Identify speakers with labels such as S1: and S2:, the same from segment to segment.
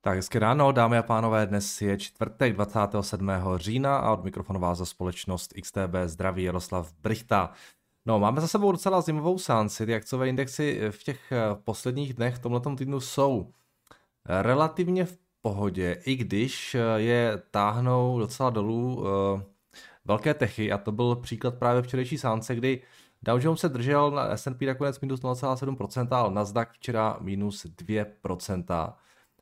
S1: Tak hezké ráno, dámy a pánové, dnes je čtvrtek 27. října a od mikrofonu vás za společnost XTB zdraví Jaroslav Brichta. No, máme za sebou docela zimovou sánci, ty akciové indexy v těch eh, posledních dnech v tomto týdnu jsou relativně v pohodě, i když eh, je táhnou docela dolů uh, velké techy a to byl příklad právě včerejší sánce, kdy Dow Jones se držel na S&P nakonec minus 0,7%, ale Nasdaq včera minus 2%.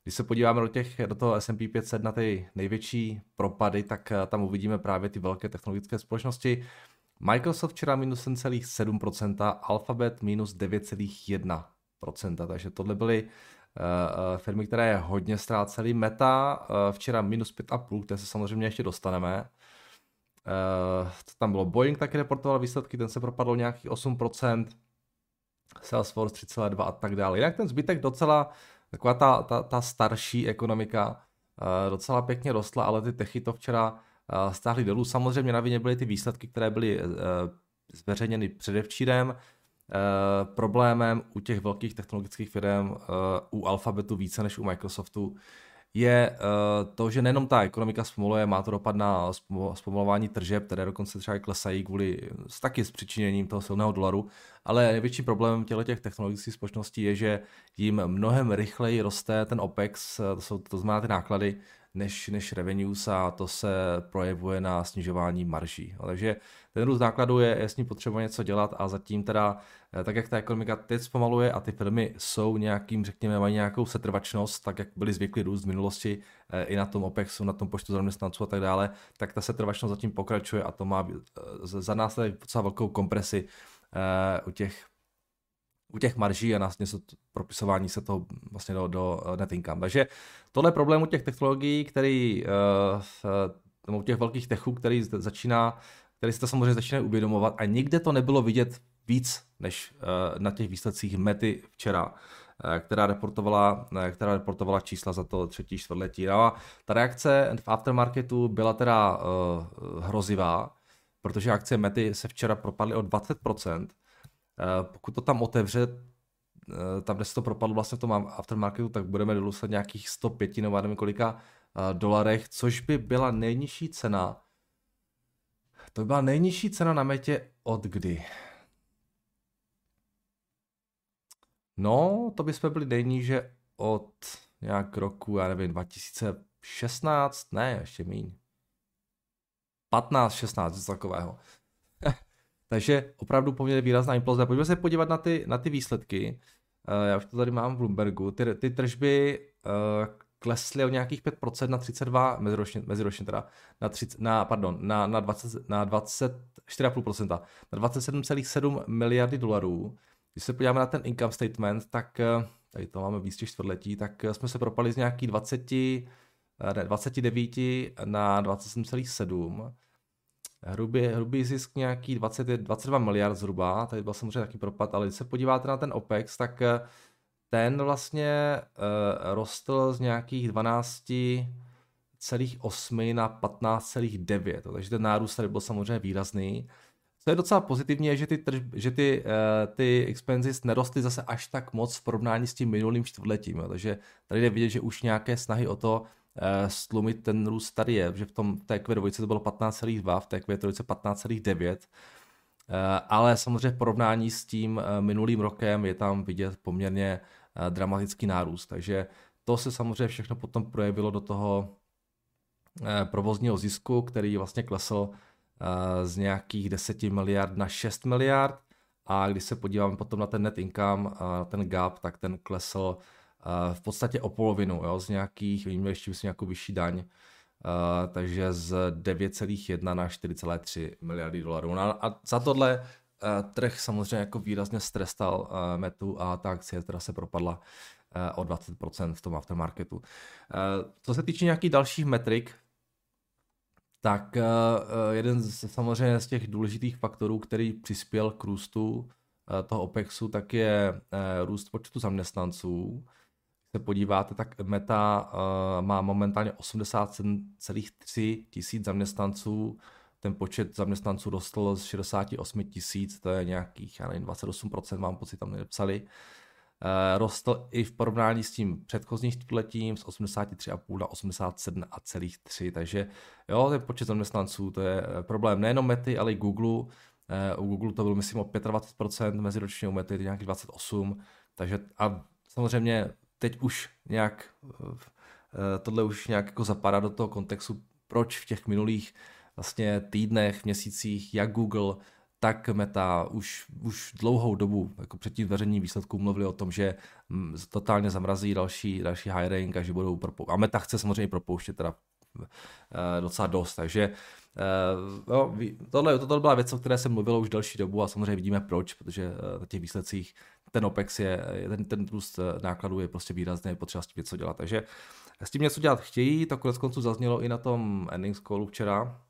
S1: Když se podíváme do, těch, do toho S&P 500 na ty největší propady, tak eh, tam uvidíme právě ty velké technologické společnosti. Microsoft včera minus 7,7%, Alphabet minus 9,1%, takže tohle byly uh, firmy, které hodně ztrácely. Meta uh, včera minus 5,5%, které se samozřejmě ještě dostaneme. Uh, tam bylo Boeing taky reportoval výsledky, ten se propadl nějakých 8%, Salesforce 3,2 a tak dále. Jinak ten zbytek docela taková ta, ta, ta starší ekonomika uh, docela pěkně rostla, ale ty techy to včera uh, stáhly dolů. Samozřejmě na vině byly ty výsledky, které byly uh, zveřejněny předevčírem. Problémem u těch velkých technologických firm, u Alphabetu více než u Microsoftu, je uh, to, že nejenom ta ekonomika zpomaluje, má to dopad na zpomalování tržeb, které dokonce třeba klesají kvůli taky s přičiněním toho silného dolaru, ale největší problém těchto těch technologických společností je, že jim mnohem rychleji roste ten OPEX, to, jsou, to znamená ty náklady, než, než revenues a to se projevuje na snižování marží. Takže ten růst nákladů je jasně potřeba něco dělat a zatím teda, eh, tak jak ta ekonomika teď zpomaluje a ty firmy jsou nějakým, řekněme, mají nějakou setrvačnost, tak jak byly zvyklí růst v minulosti eh, i na tom OPEXu, na tom počtu zaměstnanců a tak dále, tak ta setrvačnost zatím pokračuje a to má eh, za následek docela velkou kompresi u těch u těch marží a nás něco propisování se toho vlastně do, do net income. Takže tohle je problém u těch technologií, který uh, u těch velkých techů, který začíná, který se to samozřejmě začíná uvědomovat a nikde to nebylo vidět víc než na těch výsledcích Mety včera která reportovala, která reportovala čísla za to třetí čtvrtletí. No a ta reakce v aftermarketu byla teda uh, hrozivá, protože akcie Mety se včera propadly o 20%, Eh, pokud to tam otevře, eh, tam, kde se to propadlo vlastně v tom aftermarketu, tak budeme dolusat nějakých 105 nebo nevím kolika eh, dolarech, což by byla nejnižší cena. To by byla nejnižší cena na metě od kdy? No, to by jsme byli nejníže od nějak roku, já nevím, 2016, ne, ještě míň. 15, 16, něco takového. Takže opravdu poměrně výrazná imploze. Pojďme se podívat na ty, na ty výsledky. Uh, já už to tady mám v Bloombergu. Ty, ty tržby uh, klesly o nějakých 5% na 32, meziročně, meziročně teda, na, 30, na, pardon, na, na, 20, na 24,5%, na 27,7 miliardy dolarů. Když se podíváme na ten income statement, tak uh, tady to máme víc čtvrtletí, tak jsme se propali z nějakých 20, ne, 29 na 27,7 Hrubý, hrubý zisk nějaký 20, 22 miliard zhruba, tady byl samozřejmě taky propad, ale když se podíváte na ten OPEX, tak eh, ten vlastně uh, rostl z nějakých 12,8 na 15,9, takže ten nárůst tady byl samozřejmě výrazný. Co je docela pozitivní, je, že ty, trž, že ty, uh, ty expenses nerostly zase až tak moc v porovnání s tím minulým čtvrtletím, jo. takže tady jde vidět, že už nějaké snahy o to, stlumit ten růst tady je, že v, tom, té Q2 to bylo 15,2, v té Q3 15,9, eh, ale samozřejmě v porovnání s tím eh, minulým rokem je tam vidět poměrně dramatický nárůst, takže to se samozřejmě všechno potom projevilo do toho provozního zisku, který vlastně klesl z nějakých 10 miliard na 6 miliard. A když se podíváme potom na ten net income, ten gap, tak ten klesl v podstatě o polovinu, jo, z nějakých, víme ještě myslím nějakou vyšší daň, uh, takže z 9,1 na 4,3 miliardy dolarů. No a za tohle uh, trh samozřejmě jako výrazně strestal uh, metu a ta akcie teda se propadla o 20% v tom aftermarketu. Co se týče nějakých dalších metrik, tak jeden z, samozřejmě z těch důležitých faktorů, který přispěl k růstu toho OPEXu, tak je růst počtu zaměstnanců se podíváte, tak Meta uh, má momentálně 87,3 tisíc zaměstnanců. Ten počet zaměstnanců rostl z 68 tisíc, to je nějakých, já nevím, 28%, mám pocit, tam nepsali. rostl i v porovnání s tím předchozím čtvrtletím z 83,5 na 87,3, takže jo, ten počet zaměstnanců, to je problém nejenom Mety, ale i Google. U Google to bylo, myslím, o 25%, meziročně u Mety nějakých 28%, takže a samozřejmě teď už nějak tohle už nějak jako zapadá do toho kontextu, proč v těch minulých vlastně týdnech, měsících, jak Google, tak Meta už, už dlouhou dobu, jako před tím zveřejněním výsledků, mluvili o tom, že mm, totálně zamrazí další, další hiring a že budou propou- A Meta chce samozřejmě propouštět teda docela dost, takže no, tohle, tohle byla věc, o které jsem mluvil už další dobu a samozřejmě vidíme proč, protože e, na těch výsledcích ten OPEX je, ten, ten růst nákladů je prostě výrazný, je potřeba s tím něco dělat. Takže s tím něco dělat chtějí, to konec konců zaznělo i na tom ending callu včera,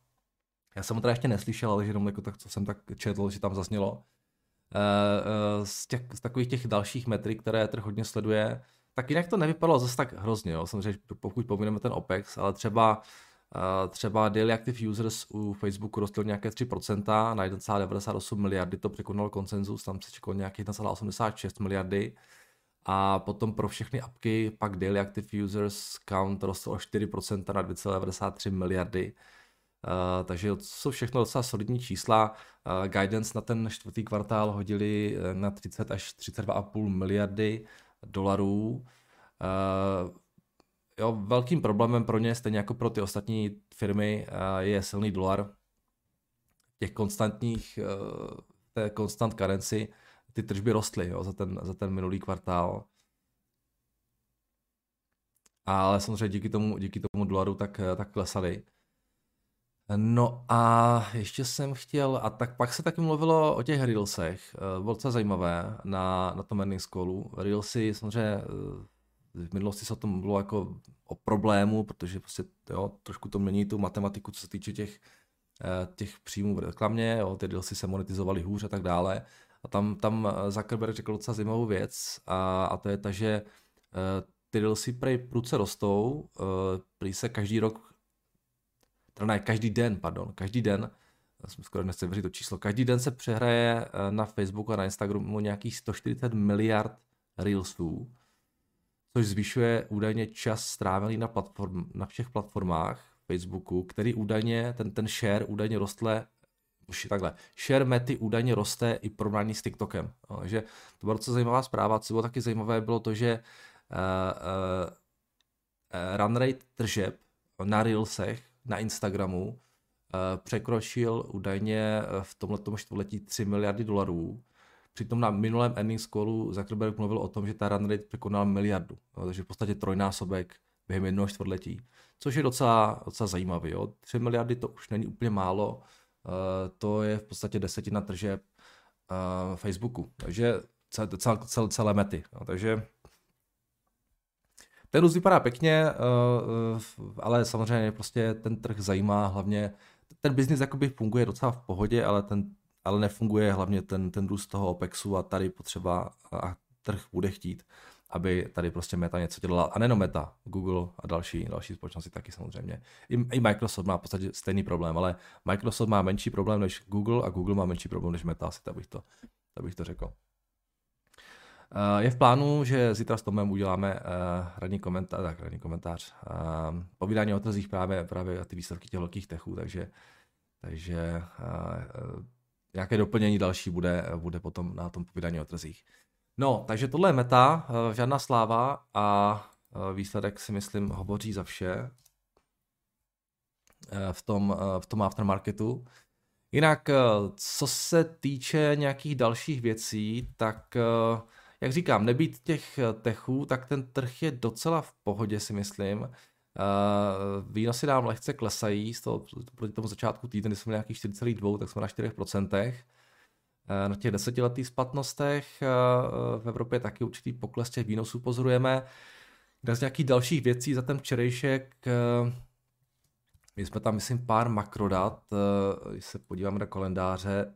S1: já jsem ho teda ještě neslyšel, ale jenom jako tak, co jsem tak četl, že tam zaznělo. Eh, eh, z, těch, z takových těch dalších metrik, které trh hodně sleduje, tak jinak to nevypadalo zase tak hrozně, jo. samozřejmě pokud pomineme ten OPEX, ale třeba eh, třeba daily active users u Facebooku rostl nějaké 3% na 1,98 miliardy, to překonal konsenzus, tam se čekalo nějakých 1,86 miliardy. A potom pro všechny apky pak daily active users count rostl o 4% na 2,93 miliardy. Uh, takže to jsou všechno docela solidní čísla. Uh, guidance na ten čtvrtý kvartál hodili na 30 až 32,5 miliardy dolarů. Uh, jo, velkým problémem pro ně, stejně jako pro ty ostatní firmy, je silný dolar. Těch konstantních, té constant currency, ty tržby rostly jo, za, ten, za ten minulý kvartál. Ale samozřejmě díky tomu, díky tomu dolaru tak, tak klesaly. No a ještě jsem chtěl, a tak pak se taky mluvilo o těch Reelsech, eh, bylo docela zajímavé na, na tom earnings callu. Reelsy samozřejmě eh, v minulosti se o tom mluvilo jako o problému, protože prostě jo, trošku to mění tu matematiku, co se týče těch, eh, těch příjmů v reklamě, jo, ty Reelsy se monetizovaly hůř a tak dále. A tam, tam Zuckerberg řekl docela zajímavou věc a, a to je ta, že ty Reelsy prej prudce rostou, prý se každý rok teda ne, každý den, pardon, každý den, já jsem skoro nechci věřit to číslo, každý den se přehraje eh, na Facebooku a na Instagramu nějakých 140 miliard Reelsů, což zvyšuje údajně čas strávený na, platform, na všech platformách Facebooku, který údajně, ten, ten share údajně rostle už takhle, share mety údajně roste i porovnání s TikTokem. Takže to byla docela zajímavá zpráva. Co bylo taky zajímavé, bylo to, že uh, uh, run rate tržeb na Reelsech na Instagramu eh, překročil údajně eh, v tomto čtvrtletí 3 miliardy dolarů. Přitom na minulém earnings callu Zuckerberg mluvil o tom, že ta run rate překonala miliardu, no, takže v podstatě trojnásobek během jednoho čtvrtletí, což je docela, docela zajímavé. Jo. 3 miliardy to už není úplně málo, uh, to je v podstatě desetina tržeb Facebooku, takže celé, celé, celé mety. No, takže ten růst vypadá pěkně, eh, eh, ale samozřejmě prostě ten trh zajímá hlavně, ten biznis jakoby funguje docela v pohodě, ale, ten, ale nefunguje hlavně ten, ten růst toho OPEXu a tady potřeba a trh bude chtít, aby tady prostě Meta něco dělala. A nejenom Meta, Google a další, další společnosti taky samozřejmě. I, I Microsoft má v podstatě stejný problém, ale Microsoft má menší problém než Google a Google má menší problém než Meta, asi tak bych to, tak bych to řekl. Eh, je v plánu, že zítra s Tomem uděláme uh, ranní komentář, tak ranní komentář, uh, povídání o trzích právě, právě ty výsledky těch velkých techů, takže, takže nějaké doplnění další bude, bude potom na tom povídání o trzích. No, takže tohle je meta, žádná sláva a výsledek si myslím hovoří za vše v tom, v tom aftermarketu. Jinak, co se týče nějakých dalších věcí, tak uh, jak říkám, nebýt těch eh, techů, tak ten trh je docela v pohodě, si myslím. Uh, výnosy nám lehce klesají, z toho, proti tomu začátku týdne, kdy jsme měli nějakých 4,2, tak jsme na 4%. Uh, na těch desetiletých splatnostech uh, v Evropě taky určitý pokles těch výnosů pozorujeme. Kde z nějakých dalších věcí za ten včerejšek uh, my jsme tam, myslím, pár makrodat, když se podíváme na kalendáře,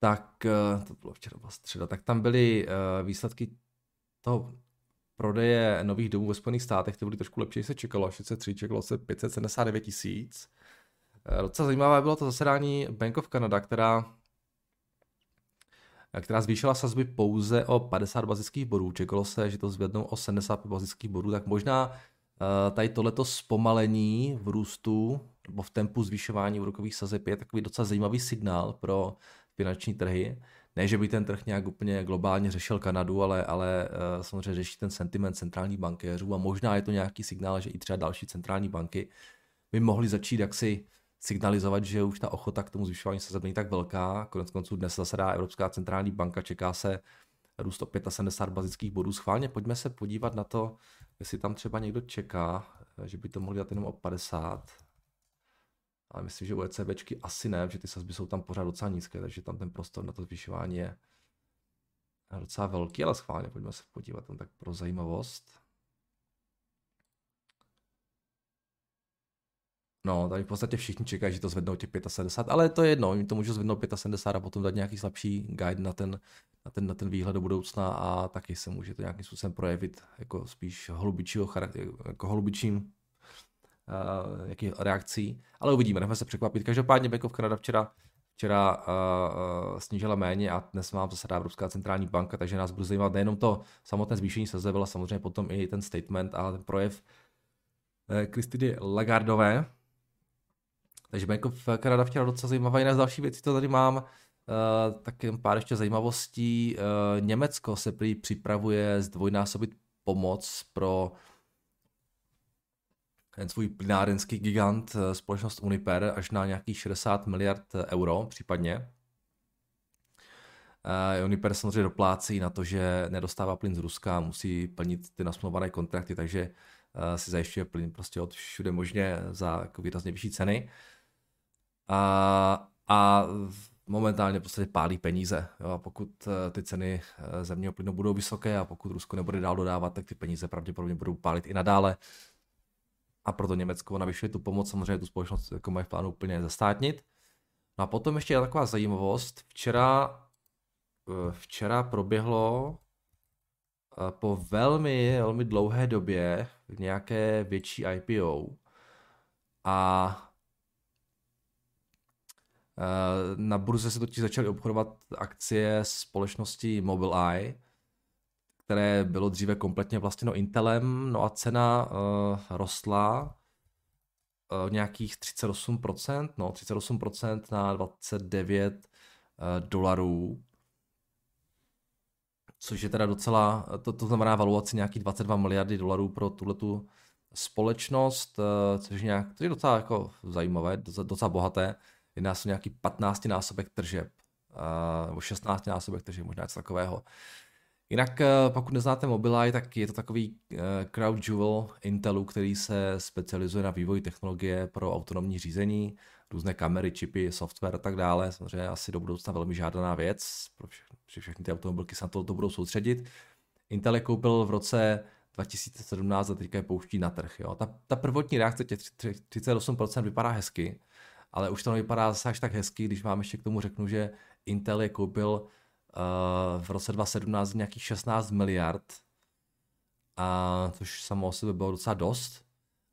S1: tak eh, to bylo včera byla středa, tak tam byly uh, výsledky toho prodeje nových domů ve Spojených státech, ty byly trošku lepší, se čekalo, 603, čekalo se 579 tisíc. Uh, docela zajímavé bylo to zasedání Bank of Canada, která která zvýšila sazby pouze o 50 bazických bodů. Čekalo se, že to zvednou o 75 bazických bodů, tak možná eh, tady tohleto zpomalení v růstu nebo v tempu zvyšování úrokových sazeb je takový docela zajímavý signál pro finanční trhy. Ne, že by ten trh nějak úplně globálně řešil Kanadu, ale, ale uh, samozřejmě řeší ten sentiment centrální bankéřů a možná je to nějaký signál, že i třeba další centrální banky by mohly začít jaksi signalizovat, že už ta ochota k tomu zvyšování se není tak velká. Konec konců dnes zasedá Evropská centrální banka, čeká se růst o 75 bazických bodů. Schválně pojďme se podívat na to, jestli tam třeba někdo čeká, že by to mohli dát jenom o 50. Ale myslím, že u ECBčky asi ne, že ty sazby jsou tam pořád docela nízké, takže tam ten prostor na to zvyšování je docela velký, ale schválně pojďme se podívat tam tak pro zajímavost. No, tady v podstatě všichni čekají, že to zvednou těch 75, ale to je jedno, oni to můžou zvednout 75 a potom dát nějaký slabší guide na ten, na ten, na ten výhled do budoucna a taky se může to nějakým způsobem projevit jako spíš holubičího charakter, jako holubičím uh, jaký reakcí, ale uvidíme, nechme se překvapit. Každopádně Bank of Canada včera, včera uh, uh, snížila méně a dnes mám zase Evropská centrální banka, takže nás bude zajímat nejenom to samotné zvýšení sazeb, ale samozřejmě potom i ten statement a ten projev Kristiny Lagardové, takže Bank of Canada včera docela zajímavá. Jiná z další věcí, to tady mám, uh, tak jen pár ještě zajímavostí. Uh, Německo se prý připravuje zdvojnásobit pomoc pro ten svůj plynárenský gigant, uh, společnost Uniper, až na nějakých 60 miliard euro případně. Uh, Uniper samozřejmě doplácí na to, že nedostává plyn z Ruska, musí plnit ty nasmluvané kontrakty, takže uh, si zajišťuje plyn prostě od všude možně za jako výrazně vyšší ceny. Uh, a, a momentálně prostě pálí peníze. Jo, a pokud eh, ty ceny eh, zemního plynu budou vysoké a pokud Rusko nebude dál dodávat, tak ty peníze pravděpodobně budou pálit i nadále. A proto Německo navyšuje tu pomoc, samozřejmě tu společnost jako mají v plánu úplně zastátnit. No a potom ještě je taková zajímavost. Včera, eh, včera proběhlo po velmi, velmi dlouhé době nějaké větší IPO a Eh, na burze se totiž začaly obchodovat akcie společnosti Mobileye, které bylo dříve kompletně vlastněno Intelem, no a cena uh, rostla uh, nějakých 38%, no 38% na 29 uh, dolarů, což je teda docela, to, to znamená valuaci nějakých 22 miliardy dolarů pro tuhletu společnost, uh, což je, nějak, to je docela jako zajímavé, docela, docela bohaté jedná se nějaký 15 násobek tržeb, uh, nebo 16 násobek tržeb, možná něco takového. Jinak uh, pokud neznáte Mobileye, tak je to takový uh, crowd jewel Intelu, který se specializuje na vývoj technologie pro autonomní řízení, různé kamery, čipy, software a tak dále. Samozřejmě asi do budoucna velmi žádaná věc, pro všechny, všechny ty automobilky se na to, to budou soustředit. Intel je koupil v roce 2017 a teďka je pouští na trh. Jo. Ta, ta prvotní reakce těch 38% vypadá hezky, ale už to nevypadá zase až tak hezky, když vám ještě k tomu řeknu, že Intel je koupil v roce 2017 nějakých 16 miliard, a což samo o sebe bylo docela dost.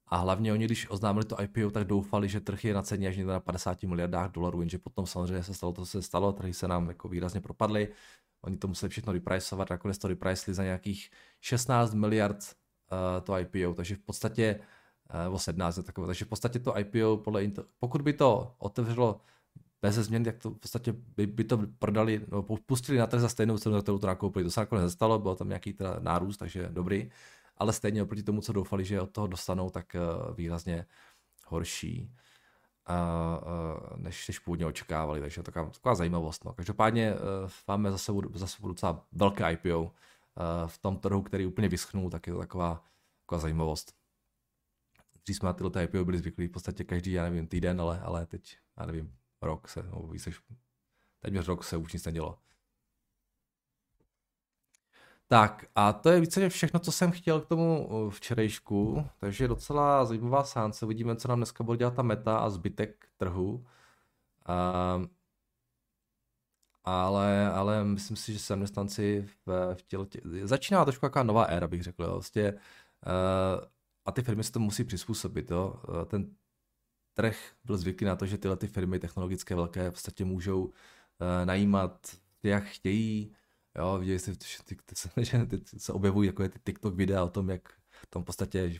S1: A hlavně oni, když oznámili to IPO, tak doufali, že trh je na ceně až někde na 50 miliardách dolarů, jenže potom samozřejmě se stalo to, co se stalo, trhy se nám jako výrazně propadly. Oni to museli všechno repriceovat, nakonec to repriceli za nějakých 16 miliard uh, to IPO, takže v podstatě nebo 17 takové. Takže v podstatě to IPO podle pokud by to otevřelo bez změn, tak to v podstatě by, by to prodali, no, pustili na trh za stejnou cenu, za kterou to nakoupili. To se nakonec nestalo, bylo tam nějaký teda nárůst, takže dobrý, ale stejně oproti tomu, co doufali, že od toho dostanou, tak uh, výrazně horší, než, než původně očekávali, takže to taková, taková zajímavost. No. Každopádně uh, máme zase, zase docela velké IPO uh, v tom trhu, který úplně vyschnul, tak je to taková, taková zajímavost. Dřív jsme na tyhle IPO byli zvyklí v podstatě každý, já nevím, týden, ale, ale teď, já nevím, rok se, nebo víc než, téměř rok se už nic nedělo. Tak a to je více všechno, co jsem chtěl k tomu včerejšku, takže docela zajímavá sánce. Uvidíme, co nám dneska bude dělat ta meta a zbytek trhu. Um, ale, ale myslím si, že zaměstnanci v, v těle, tě, začíná trošku jaká nová éra, bych řekl. Vlastně, uh, a ty firmy se to musí přizpůsobit. Jo. Eh, ten trh byl zvyklý na to, že tyhle ty firmy technologické velké v podstatě můžou uh, najímat jak chtějí. Jo, viděli jste, že se objevují jako ty TikTok videa o tom, jak tam v podstatě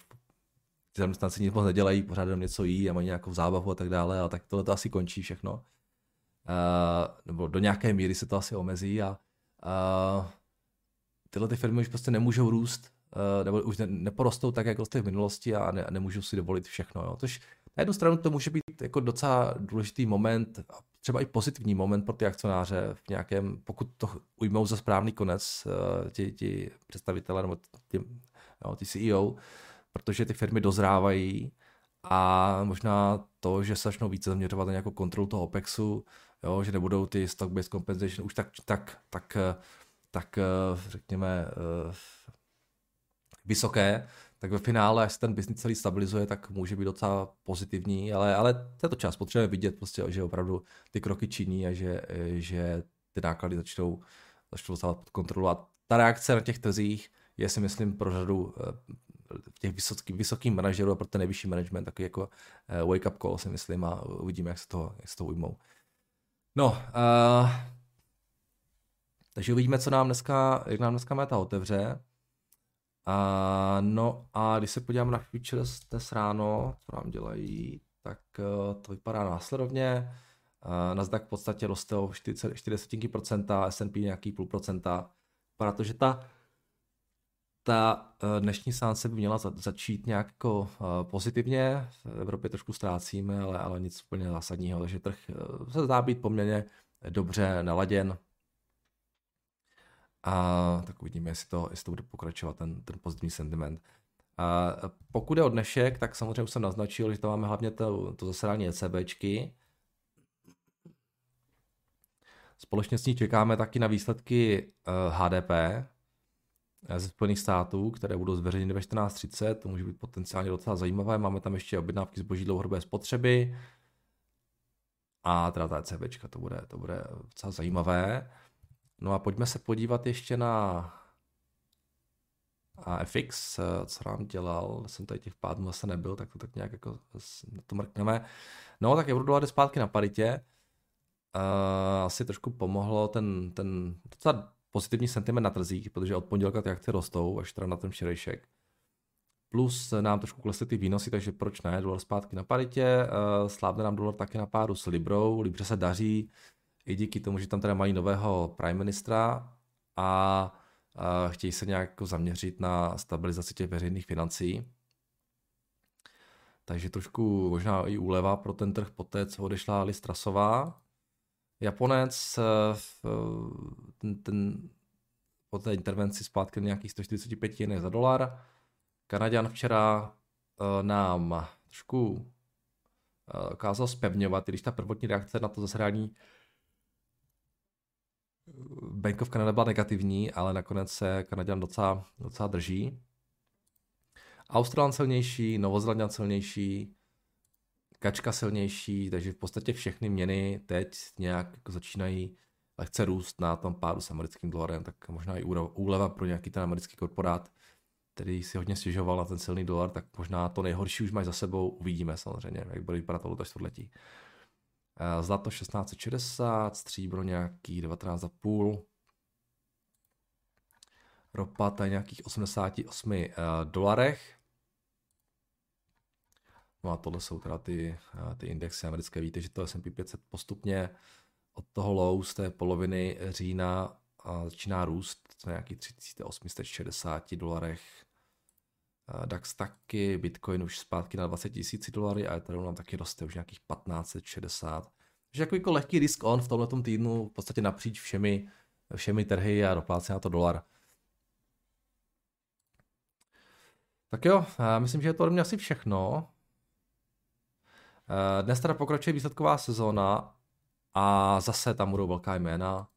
S1: ty zaměstnanci nic moc nedělají, pořád jenom něco jí a mají nějakou zábavu a tak dále, a tak tohle to asi končí všechno. Uh, nebo do nějaké míry se to asi omezí a uh, tyhle ty firmy už prostě nemůžou růst, uh, nebo už ne, neporostou tak, jak rostly v minulosti a, ne, a nemůžou si dovolit všechno. Jo. Tož na jednu stranu to může být jako docela důležitý moment, třeba i pozitivní moment pro ty akcionáře v nějakém, pokud to ujmou za správný konec uh, ti, ti představitelé nebo ti, jo, ti CEO, protože ty firmy dozrávají a možná to, že se začnou více zaměřovat na nějakou kontrolu toho OPEXu, jo, že nebudou ty stock-based compensation už tak, tak, tak, tak řekněme vysoké, tak ve finále, až se ten business celý stabilizuje, tak může být docela pozitivní, ale, ale to je to čas, potřebujeme vidět prostě, že opravdu ty kroky činí a že, že ty náklady začnou, začnou dostávat pod kontrolu. A ta reakce na těch trzích je si myslím pro řadu těch vysoký, vysokých manažerů a pro ten nejvyšší management takový jako uh, wake up call si myslím a uvidíme, jak se toho, jak se toho ujmou. No, uh, takže uvidíme, co nám dneska, jak nám dneska meta otevře. Uh, no a když se podívám na futures dnes ráno, co nám dělají, tak uh, to vypadá následovně. Uh, Nasdaq v podstatě roste o 40, 40%, S&P nějaký půl procenta. Protože ta ta eh, dnešní sánce by měla začít nějak jako eh, pozitivně. V Evropě trošku ztrácíme, ale, ale nic úplně zásadního, takže trh eh, se zdá být poměrně dobře naladěn. A tak uvidíme, jestli to, jestli to bude pokračovat, ten, ten pozitivní sentiment. A pokud je o dnešek, tak samozřejmě už jsem naznačil, že to máme hlavně to, to zasedání ECBčky. Společně s ní čekáme taky na výsledky HDP, ze Spojených států, které budou zveřejněny ve 14.30, to může být potenciálně docela zajímavé. Máme tam ještě objednávky zboží dlouhodobé spotřeby a teda ta ECBčka, to bude, to bude docela zajímavé. No a pojďme se podívat ještě na a FX, co nám dělal, jsem tady těch pádů zase nebyl, tak to tak nějak jako na to mrkneme. No, tak euro dolar jde zpátky na paritě. Uh, asi trošku pomohlo ten, ten docela pozitivní sentiment na trzích, protože od pondělka ty akce rostou, až teda na ten včerejšek. Plus nám trošku klesly ty výnosy, takže proč ne, dolar zpátky na paritě, uh, slábne nám dolar také na páru s Librou, Libře se daří, i díky tomu, že tam teda mají nového prime ministra a chtějí se nějak jako zaměřit na stabilizaci těch veřejných financí. Takže trošku možná i úleva pro ten trh poté, co odešla Listrasová. Japonec eh, ten, ten, po té intervenci zpátky nějakých 145 jen za dolar. Kanaděn včera uh, nám trošku uh, kázal spevňovat, když ta prvotní reakce na to zasedání Bank of Canada byla negativní, ale nakonec se Kanaděn docela, docela drží. Australan silnější, Novozelanděn silnější, kačka silnější, takže v podstatě všechny měny teď nějak jako začínají lehce růst na tom pádu s americkým dolarem, tak možná i úleva pro nějaký ten americký korporát, který si hodně stěžoval na ten silný dolar, tak možná to nejhorší už mají za sebou, uvidíme samozřejmě, jak bude vypadat tohle čtvrtletí. Eh, zlato 1660, stříbro nějaký 19,5, ropa tady nějakých 88 uh, dolarech, No a tohle jsou teda ty, eh, ty indexy americké. Víte, že to S&P 500 postupně od toho low z té poloviny října začíná růst co nějaký 3860 dolarech. DAX taky, Bitcoin už zpátky na 20 000 dolary a Ethereum nám taky roste už nějakých 1560. Takže jako, jako lehký risk on v tomhle týdnu v podstatě napříč všemi, všemi trhy a doplácí na to dolar. Tak jo, myslím, že je to ode mě asi všechno. Dnes teda pokračuje výsledková sezóna a zase tam budou velká jména.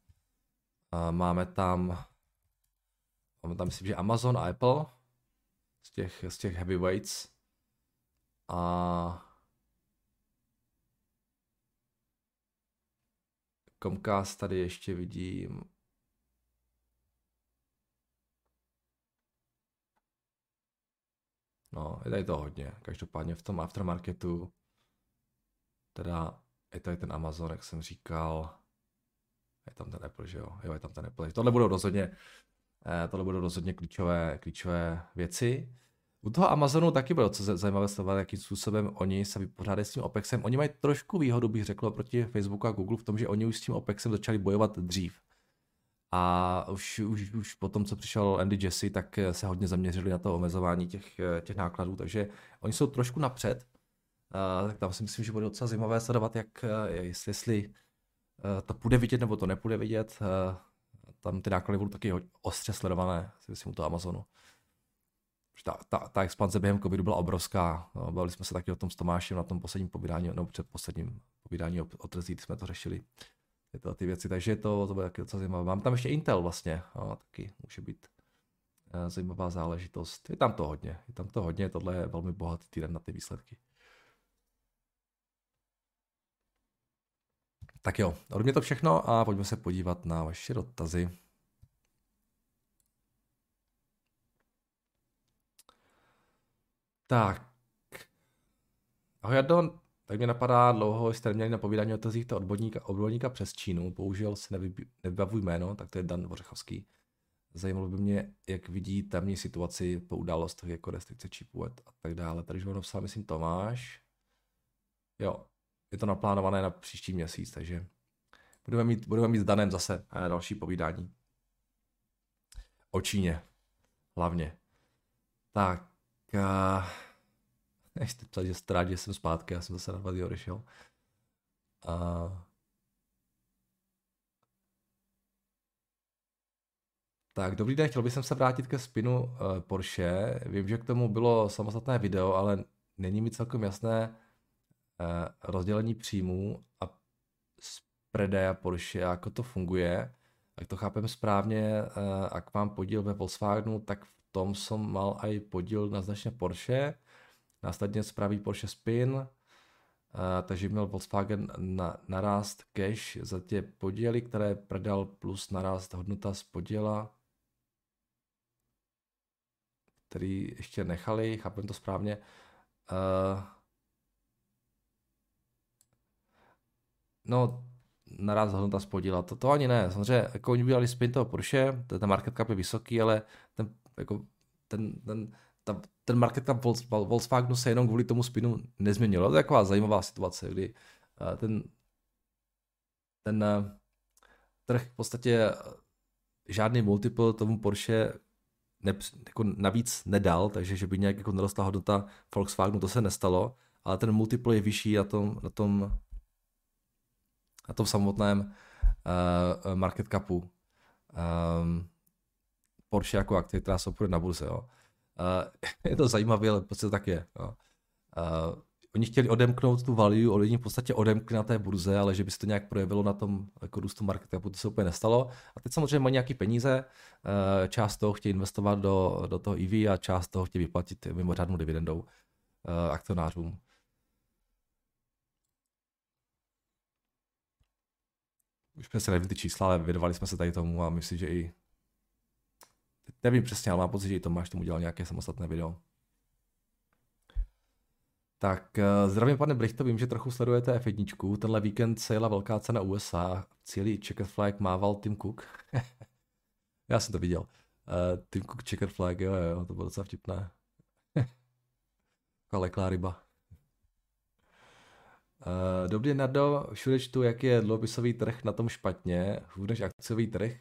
S1: Máme tam, máme tam myslím, že Amazon a Apple z těch, z těch heavyweights. A Comcast tady ještě vidím. No, je tady to hodně. Každopádně v tom aftermarketu Teda je tady ten Amazon, jak jsem říkal. Je tam ten Apple, že jo? Jo, je tam ten Apple. Tohle budou rozhodně, tohle budou rozhodně klíčové, klíčové věci. U toho Amazonu taky bylo co zajímavé sledovat, jakým způsobem oni se vypořádají s tím OPEXem. Oni mají trošku výhodu, bych řekl, proti Facebooku a Google v tom, že oni už s tím OPEXem začali bojovat dřív. A už, už, už po tom, co přišel Andy Jesse, tak se hodně zaměřili na to omezování těch, těch nákladů, takže oni jsou trošku napřed. Uh, tak tam si myslím, že bude docela zajímavé sledovat, jak, jestli, jestli uh, to půjde vidět nebo to nepůjde vidět. Tam ty náklady budou taky ostře sledované, si myslím, u toho Amazonu ta, ta, ta expanze během covidu byla obrovská. No, bavili jsme se taky o tom s Tomášem na tom posledním povídání, no před posledním povídání o, o trzích jsme to řešili. Tyto ty věci, takže to, to bude taky docela zajímavé. Mám tam ještě Intel vlastně, no, taky může být uh, zajímavá záležitost. Je tam to hodně, je tam to hodně, tohle je velmi bohatý týden na ty výsledky. Tak jo, ode mě to všechno a pojďme se podívat na vaše dotazy. Tak. Ahoj Jardo, tak mě napadá dlouho, jste měli na povídání o tezích to odborníka, odborníka přes Čínu, bohužel si nevybavuji jméno, tak to je Dan Vořechovský. Zajímalo by mě, jak vidí tamní situaci po událostech jako restrikce čipů a tak dále. Už napsal, myslím, Tomáš. Jo, je to naplánované na příští měsíc, takže budeme mít, budeme mít s Danem zase eh, další povídání. O Číně. Hlavně. Tak, a... Ještě psat, že jste rád, že jsem zpátky, já jsem zase na dva dny odešel. A... Tak, dobrý den, chtěl bych se vrátit ke spinu uh, Porsche. Vím, že k tomu bylo samostatné video, ale není mi celkem jasné uh, rozdělení příjmů a spreadeja Porsche, jako to funguje. Jak to chápem správně, uh, jak mám podíl ve Volkswagenu, tak v tom som mal aj podíl na značně Porsche, následně spraví Porsche Spin, uh, takže měl Volkswagen na, narást cash za tě podíly, které prodal plus narást hodnota z podíla, který ještě nechali, chápem to správně. Uh, no, naraz hodnota z podíla. To, to ani ne. Samozřejmě, jako oni udělali spin toho Porsche, ten market cap je vysoký, ale ten jako ten, ten, ta, ten market cap Volkswagenu se jenom kvůli tomu spinu nezměnil. To je taková zajímavá situace, kdy uh, ten, ten uh, trh v podstatě uh, žádný multiple tomu Porsche ne, jako navíc nedal, takže že by nějak jako nerostla hodnota Volkswagenu, to se nestalo, ale ten multiple je vyšší na tom, na tom, na tom samotném uh, market capu. Um, Porsche jako akcie, která se obchoduje na burze. Jo. Uh, je to zajímavé, ale prostě tak je. Jo. Uh, oni chtěli odemknout tu value, oni v podstatě odemkli na té burze, ale že by se to nějak projevilo na tom jako růstu market capu, to se úplně nestalo. A teď samozřejmě mají nějaké peníze, uh, část toho chtějí investovat do, do toho EV a část toho chtějí vyplatit mimořádnou dividendou uh, akcionářům. Už se nevím ty čísla, ale věnovali jsme se tady tomu a myslím, že i Nevím přesně, ale mám pocit, že i Tomáš tomu udělal nějaké samostatné video. Tak eh, zdravím pane Brichto, vím, že trochu sledujete F1. Tenhle víkend se jela velká cena USA. Celý checkered flag mával Tim Cook. Já jsem to viděl. Uh, Tim Cook checkered flag, jo, jo, to bylo docela vtipné. Kaleklá ryba. Uh, dobrý Nardo, všude čtu, jak je dluhopisový trh na tom špatně, hůř než akciový trh.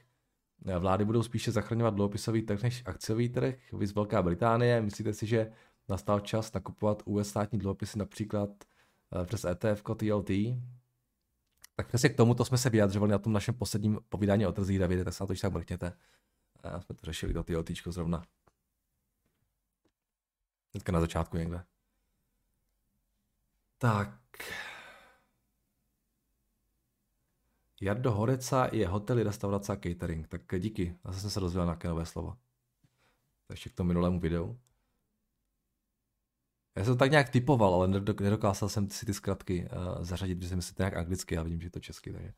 S1: Vlády budou spíše zachraňovat dluhopisový trh než akciový trh, vys Velká Británie. Myslíte si, že nastal čas nakupovat US státní dluhopisy například eh, přes ETF TLT? Tak přesně k tomuto jsme se vyjadřovali na tom našem posledním povídání o trzích, Davide, tak se na to tak mrkněte. Jsme to řešili to TLT zrovna. Hnedka na začátku někde. Tak. Jardo Horeca je hotely, restaurace a catering. Tak díky, zase jsem se dozvěděl nějaké nové slovo. Takže k tomu minulému videu. Já jsem to tak nějak typoval, ale nedokázal jsem si ty zkratky uh, zařadit, protože jsem si to nějak anglicky, a vidím, že je to česky, takže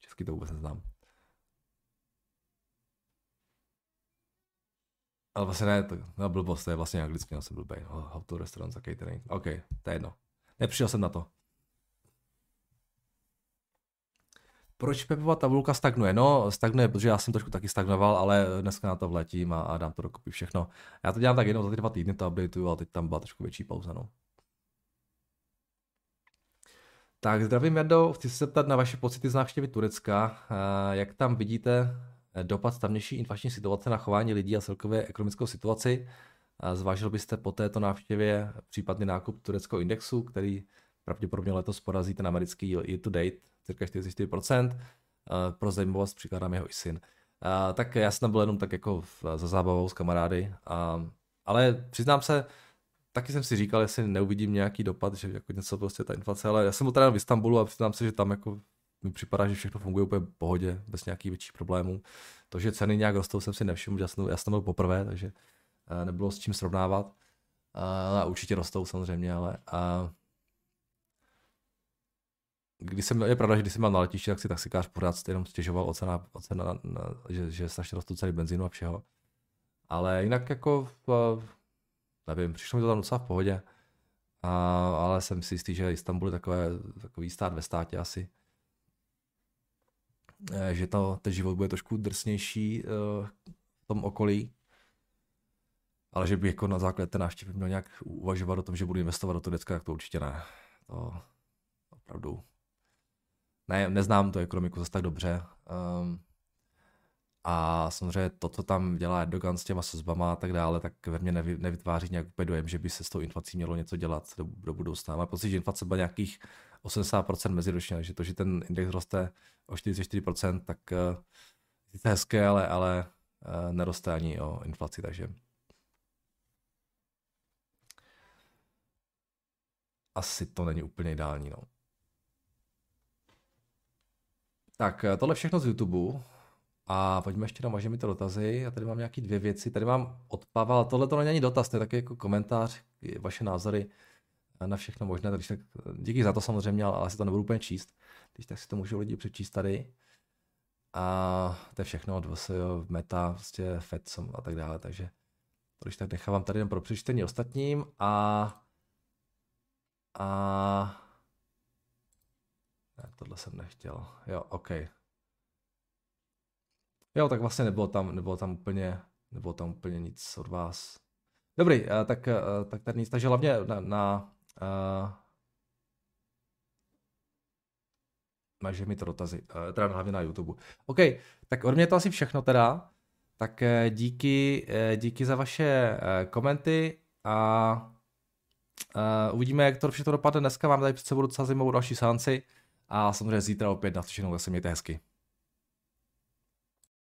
S1: česky to vůbec neznám. Ale vlastně ne, to, no blbost, to je vlastně anglicky, já jsem blbej. Hotel, restaurant a catering. OK, to je jedno. Nepřišel jsem na to. Proč Pepova tabulka stagnuje? No, stagnuje, protože já jsem trošku taky stagnoval, ale dneska na to vletím a, a dám to dokopy všechno. Já to dělám tak jednou za ty dva týdny, to updateuju, ale teď tam byla trošku větší pauza, no. Tak zdravím Jardo, chci se zeptat na vaše pocity z návštěvy Turecka. Jak tam vidíte dopad stavnější inflační situace na chování lidí a celkově ekonomickou situaci? Zvážil byste po této návštěvě případný nákup tureckého indexu, který pravděpodobně letos porazí ten americký year to date, cirka 44%. Pro zajímavost přikládám jeho i syn. Tak já jsem byl jenom tak jako za zábavou s kamarády, ale přiznám se, taky jsem si říkal, jestli neuvidím nějaký dopad, že jako něco prostě ta inflace, ale já jsem byl v Istanbulu a přiznám se, že tam jako mi připadá, že všechno funguje úplně v pohodě, bez nějakých větších problémů. To, že ceny nějak rostou, jsem si nevšiml, já jsem, já jsem byl poprvé, takže eh, nebylo s čím srovnávat. A určitě rostou samozřejmě, ale a když jsem, je pravda, že když jsem byl na letišti, tak si taxikář pořád jenom stěžoval o cena, o cena na, na, že, že strašně rostou ceny benzínu a všeho. Ale jinak jako nevím, přišlo mi to tam docela v pohodě. A, ale jsem si jistý, že Istanbul je takové, takový stát ve státě asi. E, že to, ten život bude trošku drsnější e, v tom okolí. Ale že bych jako na základě té návštěvy měl nějak uvažovat o tom, že budu investovat do Turecka, tak to určitě ne. To opravdu. Ne, neznám tu ekonomiku zase tak dobře. Um, a samozřejmě to, co tam dělá Erdogan s těma sazbama a tak dále, tak ve mně nevy, nevytváří nějak úplně dojem, že by se s tou inflací mělo něco dělat do, do budoucna. Mám pocit, že inflace byla nějakých 80% meziročně, že to, že ten index roste o 44%, tak uh, je to hezké, ale, ale uh, neroste ani o inflaci, takže asi to není úplně ideální. No. Tak eh, tohle všechno z YouTube. A pojďme ještě na možeme to dotazy. Já tady mám nějaké dvě věci. Tady mám od Pavla, tohle to není dotaz, to je taky jako komentář, vaše názory na všechno možné. Takže tak, díky za to samozřejmě, ale asi to nebudu úplně číst. Když tak si to můžou lidi přečíst tady. A to je všechno od VS, Meta, prostě FED a tak dále. Takže to když tak nechávám tady jen pro přečtení ostatním. A a ne, tohle jsem nechtěl. Jo, OK. Jo, tak vlastně nebylo tam, nebylo tam úplně, nebylo tam úplně nic od vás. Dobrý, eh, tak, eh, tak tady nic, takže hlavně na, na uh, mi to dotazy, teda hlavně na YouTube. OK, tak od mě to asi všechno teda. Tak díky, díky za vaše komenty a uh, uvidíme, jak to všechno dopadne dneska. Mám tady před sebou docela zajímavou další sánci a samozřejmě zítra opět na zase mějte hezky.